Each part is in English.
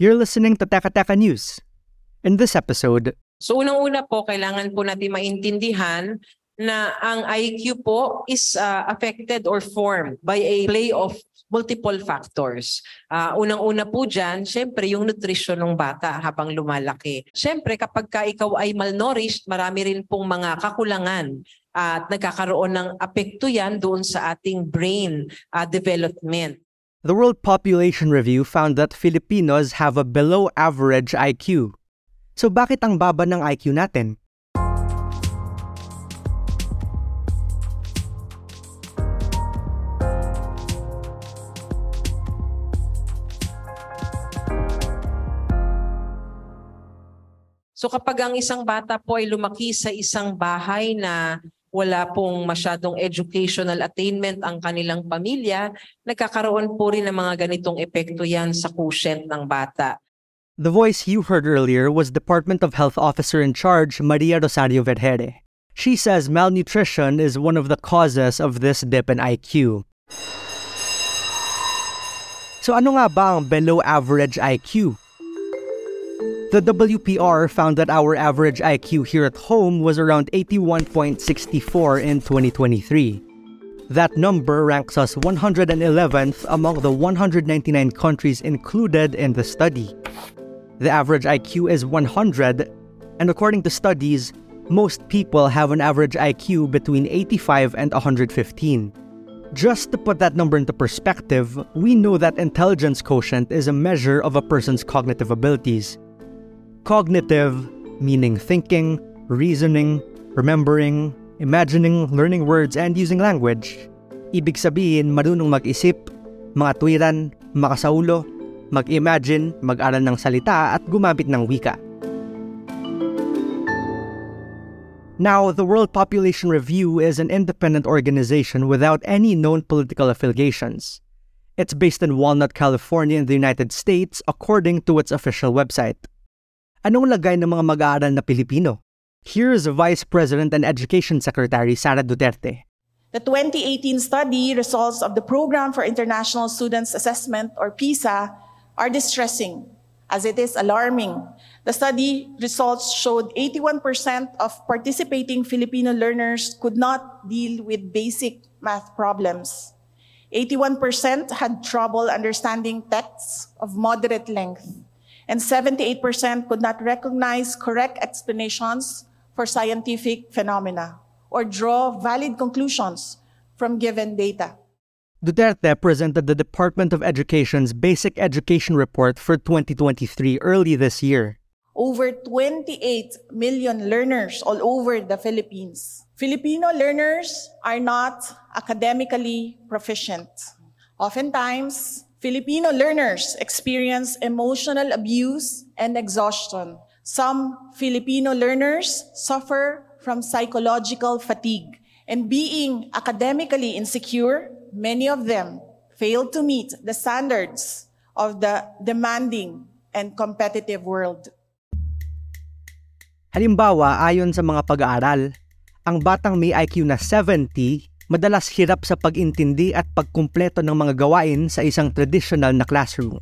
You're listening to Teka Teka News. In this episode, So unang-una po, kailangan po natin maintindihan na ang IQ po is uh, affected or formed by a play of multiple factors. Uh, unang-una po dyan, syempre yung nutrition ng bata habang lumalaki. Syempre kapag ka ikaw ay malnourished, marami rin pong mga kakulangan at nagkakaroon ng apekto yan doon sa ating brain uh, development. The World Population Review found that Filipinos have a below average IQ. So bakit ang baba ng IQ natin? So kapag ang isang bata po ay lumaki sa isang bahay na wala pong masyadong educational attainment ang kanilang pamilya, nagkakaroon po rin ng mga ganitong epekto yan sa quotient ng bata. The voice you heard earlier was Department of Health Officer in Charge Maria Rosario Vergere. She says malnutrition is one of the causes of this dip in IQ. So ano nga ba ang below average IQ? The WPR found that our average IQ here at home was around 81.64 in 2023. That number ranks us 111th among the 199 countries included in the study. The average IQ is 100, and according to studies, most people have an average IQ between 85 and 115. Just to put that number into perspective, we know that intelligence quotient is a measure of a person's cognitive abilities. Cognitive, meaning thinking, reasoning, remembering, imagining, learning words, and using language. Ibig sabihin, marunong mag-isip, tuwiran, makasaulo, mag-imagine, mag-aral ng salita, at gumamit ng wika. Now, the World Population Review is an independent organization without any known political affiliations. It's based in Walnut, California in the United States according to its official website. Anong lagay ng mga mag-aaral na Pilipino? Here's Vice President and Education Secretary Sara Duterte. The 2018 study results of the Program for International Students Assessment, or PISA, are distressing, as it is alarming. The study results showed 81% of participating Filipino learners could not deal with basic math problems. 81% had trouble understanding texts of moderate length, and 78% could not recognize correct explanations for scientific phenomena or draw valid conclusions from given data. Duterte presented the Department of Education's Basic Education Report for 2023 early this year. Over 28 million learners all over the Philippines. Filipino learners are not academically proficient. Oftentimes, Filipino learners experience emotional abuse and exhaustion. Some Filipino learners suffer from psychological fatigue. And being academically insecure, many of them fail to meet the standards of the demanding and competitive world. Halimbawa, ayon sa mga pag-aaral, ang batang may IQ na 70 madalas hirap sa pag-intindi at pagkumpleto ng mga gawain sa isang traditional na classroom.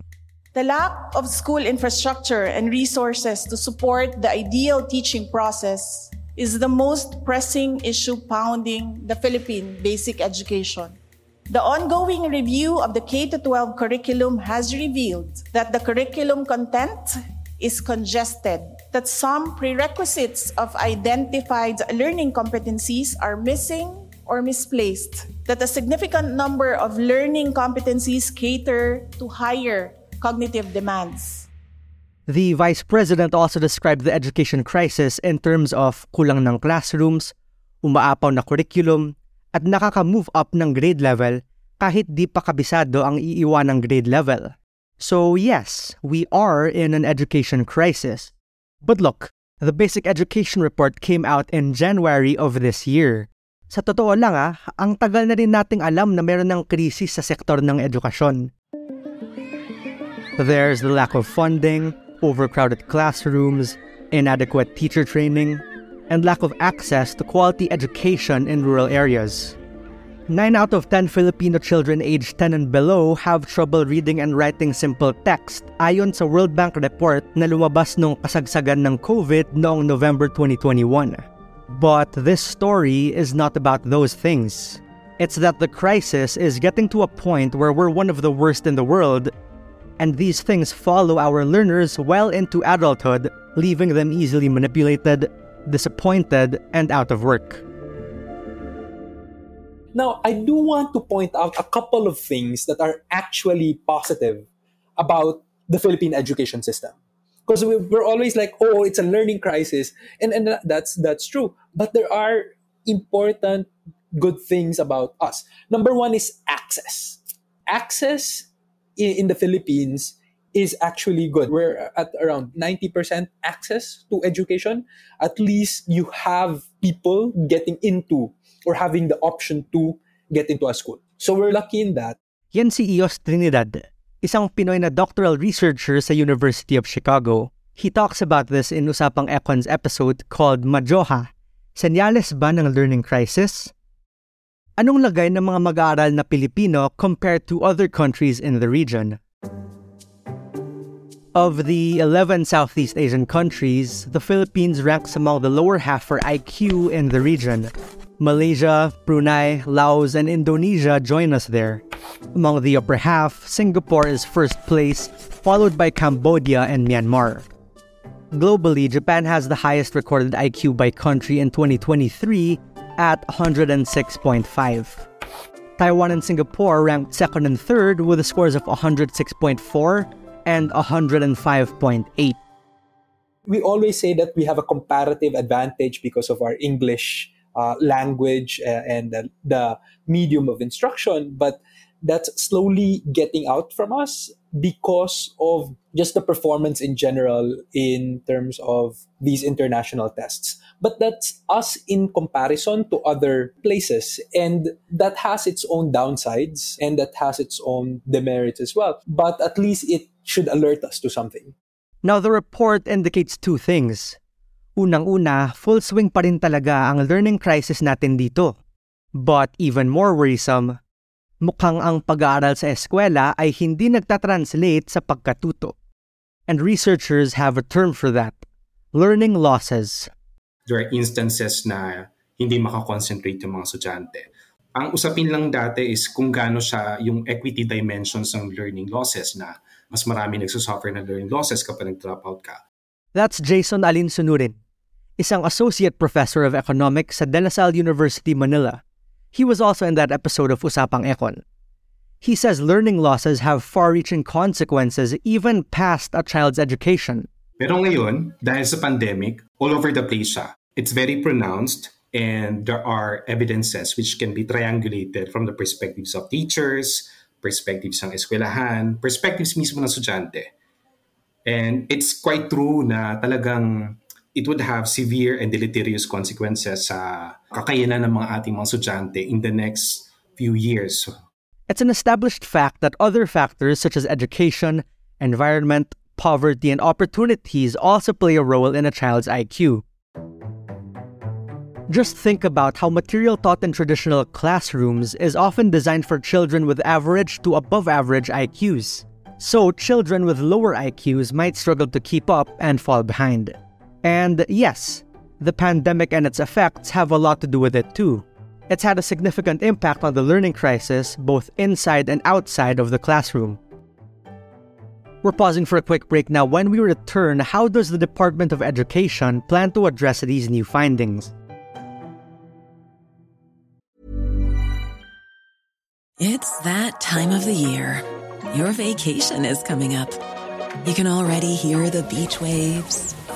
The lack of school infrastructure and resources to support the ideal teaching process is the most pressing issue pounding the Philippine basic education. The ongoing review of the K 12 curriculum has revealed that the curriculum content is congested, that some prerequisites of identified learning competencies are missing or misplaced, that a significant number of learning competencies cater to higher cognitive demands. The vice president also described the education crisis in terms of kulang ng classrooms, umaapaw na curriculum, at nakaka-move up ng grade level kahit di pa kabisado ang iiwan ng grade level. So yes, we are in an education crisis. But look, the basic education report came out in January of this year. Sa totoo lang ah, ang tagal na rin nating alam na meron ng krisis sa sektor ng edukasyon. There's the lack of funding, overcrowded classrooms, inadequate teacher training, and lack of access to quality education in rural areas. 9 out of 10 Filipino children aged 10 and below have trouble reading and writing simple text ayon sa World Bank report na lumabas nung kasagsagan ng COVID noong November 2021. But this story is not about those things. It's that the crisis is getting to a point where we're one of the worst in the world, and these things follow our learners well into adulthood, leaving them easily manipulated, disappointed, and out of work. Now, I do want to point out a couple of things that are actually positive about the Philippine education system. Because we're always like, oh, it's a learning crisis. And, and that's, that's true. But there are important good things about us. Number one is access. Access in, in the Philippines is actually good. We're at around 90% access to education. At least you have people getting into or having the option to get into a school. So we're lucky in that. Yan si Eos Trinidad, isang Pinoy na doctoral researcher sa University of Chicago. He talks about this in Usapang Econ's episode called Majoha, Senyales ba ng learning crisis? Anong lagay ng mga mag-aaral na Pilipino compared to other countries in the region? Of the 11 Southeast Asian countries, the Philippines ranks among the lower half for IQ in the region, Malaysia, Brunei, Laos, and Indonesia join us there. Among the upper half, Singapore is first place, followed by Cambodia and Myanmar. Globally, Japan has the highest recorded IQ by country in 2023 at 106.5. Taiwan and Singapore ranked second and third with scores of 106.4 and 105.8. We always say that we have a comparative advantage because of our English uh, language uh, and the, the medium of instruction, but that's slowly getting out from us because of just the performance in general in terms of these international tests. But that's us in comparison to other places. And that has its own downsides and that has its own demerits as well. But at least it should alert us to something. Now, the report indicates two things. Unang-una, full swing pa rin talaga ang learning crisis natin dito. But even more worrisome, mukhang ang pag-aaral sa eskwela ay hindi nagtatranslate sa pagkatuto. And researchers have a term for that, learning losses. There are instances na hindi makakonsentrate yung mga estudyante. Ang usapin lang dati is kung gaano siya yung equity dimensions ng learning losses na mas marami nagsusuffer ng learning losses kapag nag-drop out ka. That's Jason Alin Sunurin, isang associate professor of economics sa De La Salle University, Manila. He was also in that episode of Usapang Econ. He says learning losses have far-reaching consequences even past a child's education. Pero ngayon, dahil sa pandemic, all over the place siya. It's very pronounced and there are evidences which can be triangulated from the perspectives of teachers, perspectives ng eskwelahan, perspectives mismo ng estudyante. And it's quite true na talagang it would have severe and deleterious consequences sa kakayanan ng mga ating mga estudyante in the next few years. It's an established fact that other factors such as education, environment, poverty, and opportunities also play a role in a child's IQ. Just think about how material taught in traditional classrooms is often designed for children with average to above average IQs. So, children with lower IQs might struggle to keep up and fall behind. And yes, the pandemic and its effects have a lot to do with it too. It's had a significant impact on the learning crisis both inside and outside of the classroom. We're pausing for a quick break now. When we return, how does the Department of Education plan to address these new findings? It's that time of the year. Your vacation is coming up. You can already hear the beach waves,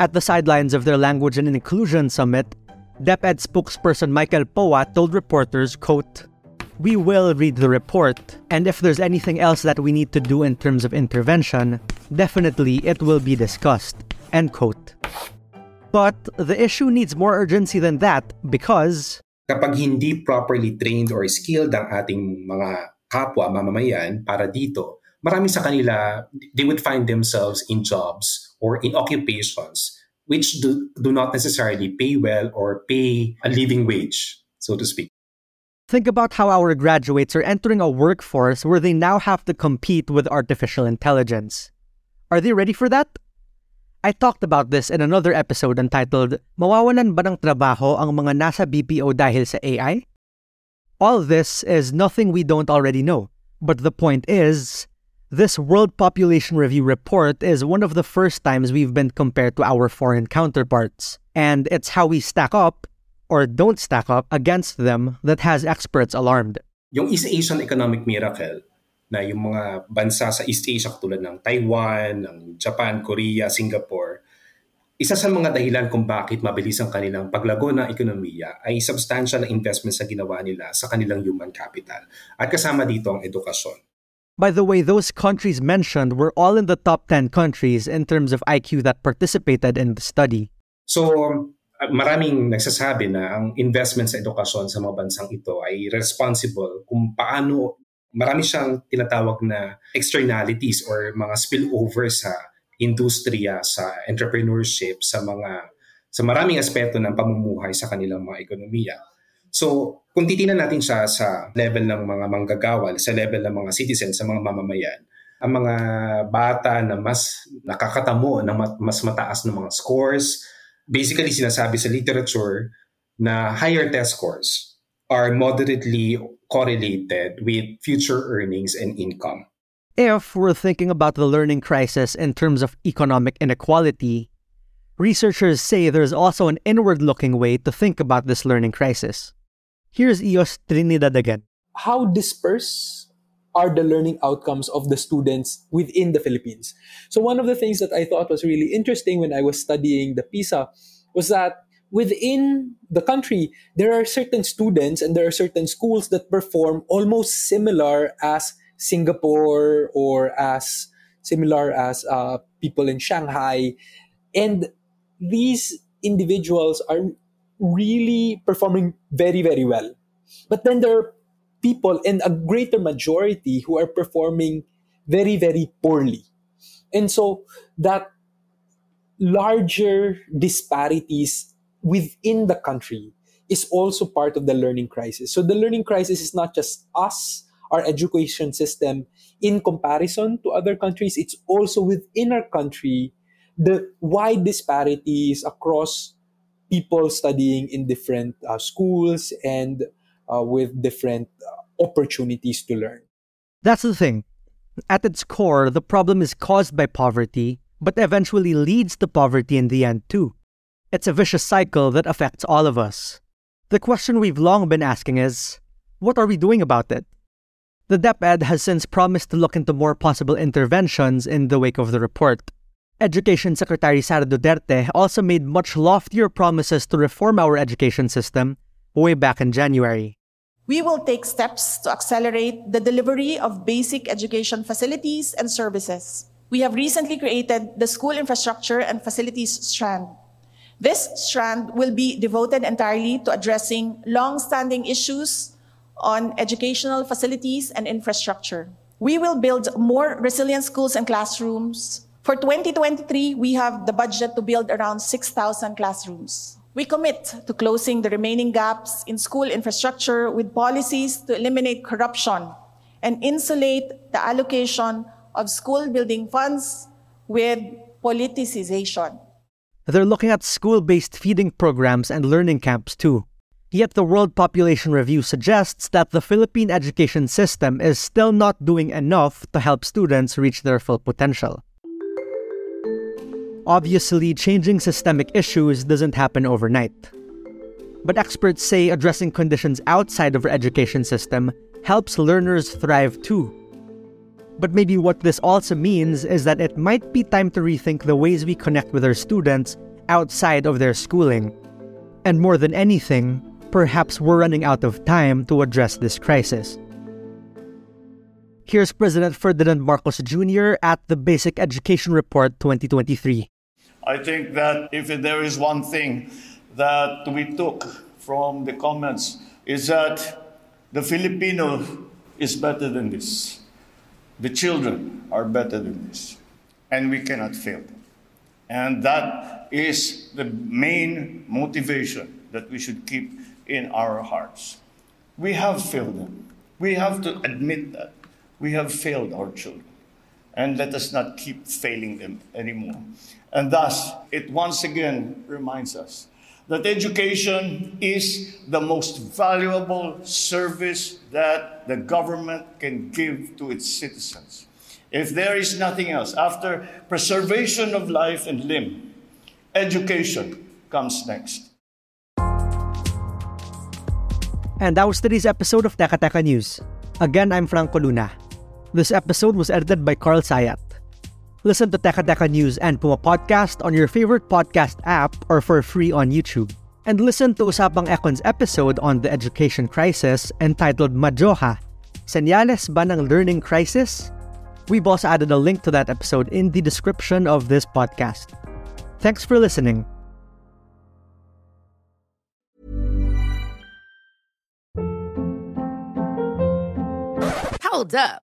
At the sidelines of their Language and Inclusion Summit, DepEd spokesperson Michael Poa told reporters, quote, We will read the report, and if there's anything else that we need to do in terms of intervention, definitely it will be discussed. End quote. But the issue needs more urgency than that because Kapag hindi properly trained or skilled ang ating mga kapwa mamamayan para dito, marami sa kanila, they would find themselves in jobs or in occupations which do, do not necessarily pay well or pay a living wage, so to speak. Think about how our graduates are entering a workforce where they now have to compete with artificial intelligence. Are they ready for that? I talked about this in another episode entitled Mawawalan ba ng trabaho ang mga nasa BPO dahil sa AI? All this is nothing we don't already know, but the point is, this World Population Review report is one of the first times we've been compared to our foreign counterparts, and it's how we stack up or don't stack up against them that has experts alarmed. Yung East Asian Economic Miracle, na yung mga bansa sa East Asia tulad ng Taiwan, ng Japan, Korea, Singapore, isa sa mga dahilan kung bakit mabilis ang kanilang paglago ng ekonomiya ay substantial na investment sa ginawa nila sa kanilang human capital. At kasama dito ang edukasyon. By the way, those countries mentioned were all in the top 10 countries in terms of IQ that participated in the study. So, maraming nagsasabi na ang investment sa edukasyon sa mga bansang ito ay responsible kung paano marami siyang tinatawag na externalities or mga spillover sa industriya, sa entrepreneurship, sa mga sa maraming aspeto ng pamumuhay sa kanilang mga ekonomiya. So, kung titingnan natin siya sa level ng mga manggagawa, sa level ng mga citizens, sa mga mamamayan, ang mga bata na mas nakakatamo ng mas mataas ng mga scores, basically sinasabi sa literature na higher test scores are moderately correlated with future earnings and income. If we're thinking about the learning crisis in terms of economic inequality, researchers say there's also an inward looking way to think about this learning crisis. Here's Eos Trinidad again. How dispersed are the learning outcomes of the students within the Philippines? So, one of the things that I thought was really interesting when I was studying the PISA was that within the country, there are certain students and there are certain schools that perform almost similar as Singapore or as similar as uh, people in Shanghai. And these individuals are really performing very, very well. But then there are people and a greater majority who are performing very, very poorly. And so that larger disparities within the country is also part of the learning crisis. So the learning crisis is not just us, our education system, in comparison to other countries, it's also within our country the wide disparities across people studying in different uh, schools and uh, with different uh, opportunities to learn. That's the thing. At its core, the problem is caused by poverty, but eventually leads to poverty in the end, too. It's a vicious cycle that affects all of us. The question we've long been asking is what are we doing about it? The DepEd has since promised to look into more possible interventions in the wake of the report. Education Secretary Sara Duterte also made much loftier promises to reform our education system way back in January. We will take steps to accelerate the delivery of basic education facilities and services. We have recently created the School Infrastructure and Facilities Strand. This strand will be devoted entirely to addressing long standing issues on educational facilities and infrastructure. We will build more resilient schools and classrooms. For 2023, we have the budget to build around 6,000 classrooms. We commit to closing the remaining gaps in school infrastructure with policies to eliminate corruption and insulate the allocation of school building funds with politicization. They're looking at school based feeding programs and learning camps too. Yet the World Population Review suggests that the Philippine education system is still not doing enough to help students reach their full potential. Obviously, changing systemic issues doesn't happen overnight. But experts say addressing conditions outside of our education system helps learners thrive too. But maybe what this also means is that it might be time to rethink the ways we connect with our students outside of their schooling. And more than anything, perhaps we're running out of time to address this crisis. Here's President Ferdinand Marcos Jr. at the Basic Education Report 2023. I think that if there is one thing that we took from the comments is that the Filipino is better than this. The children are better than this. And we cannot fail them. And that is the main motivation that we should keep in our hearts. We have failed them. We have to admit that. We have failed our children. And let us not keep failing them anymore. And thus, it once again reminds us that education is the most valuable service that the government can give to its citizens. If there is nothing else, after preservation of life and limb, education comes next. And that was today's episode of Teka News. Again, I'm Franco Luna. This episode was edited by Carl Sayat. Listen to Teka Teka News and Puma Podcast on your favorite podcast app or for free on YouTube. And listen to Usapang Econ's episode on the education crisis entitled Majoha, Senyales ba ng Learning Crisis? We've also added a link to that episode in the description of this podcast. Thanks for listening. Hold up.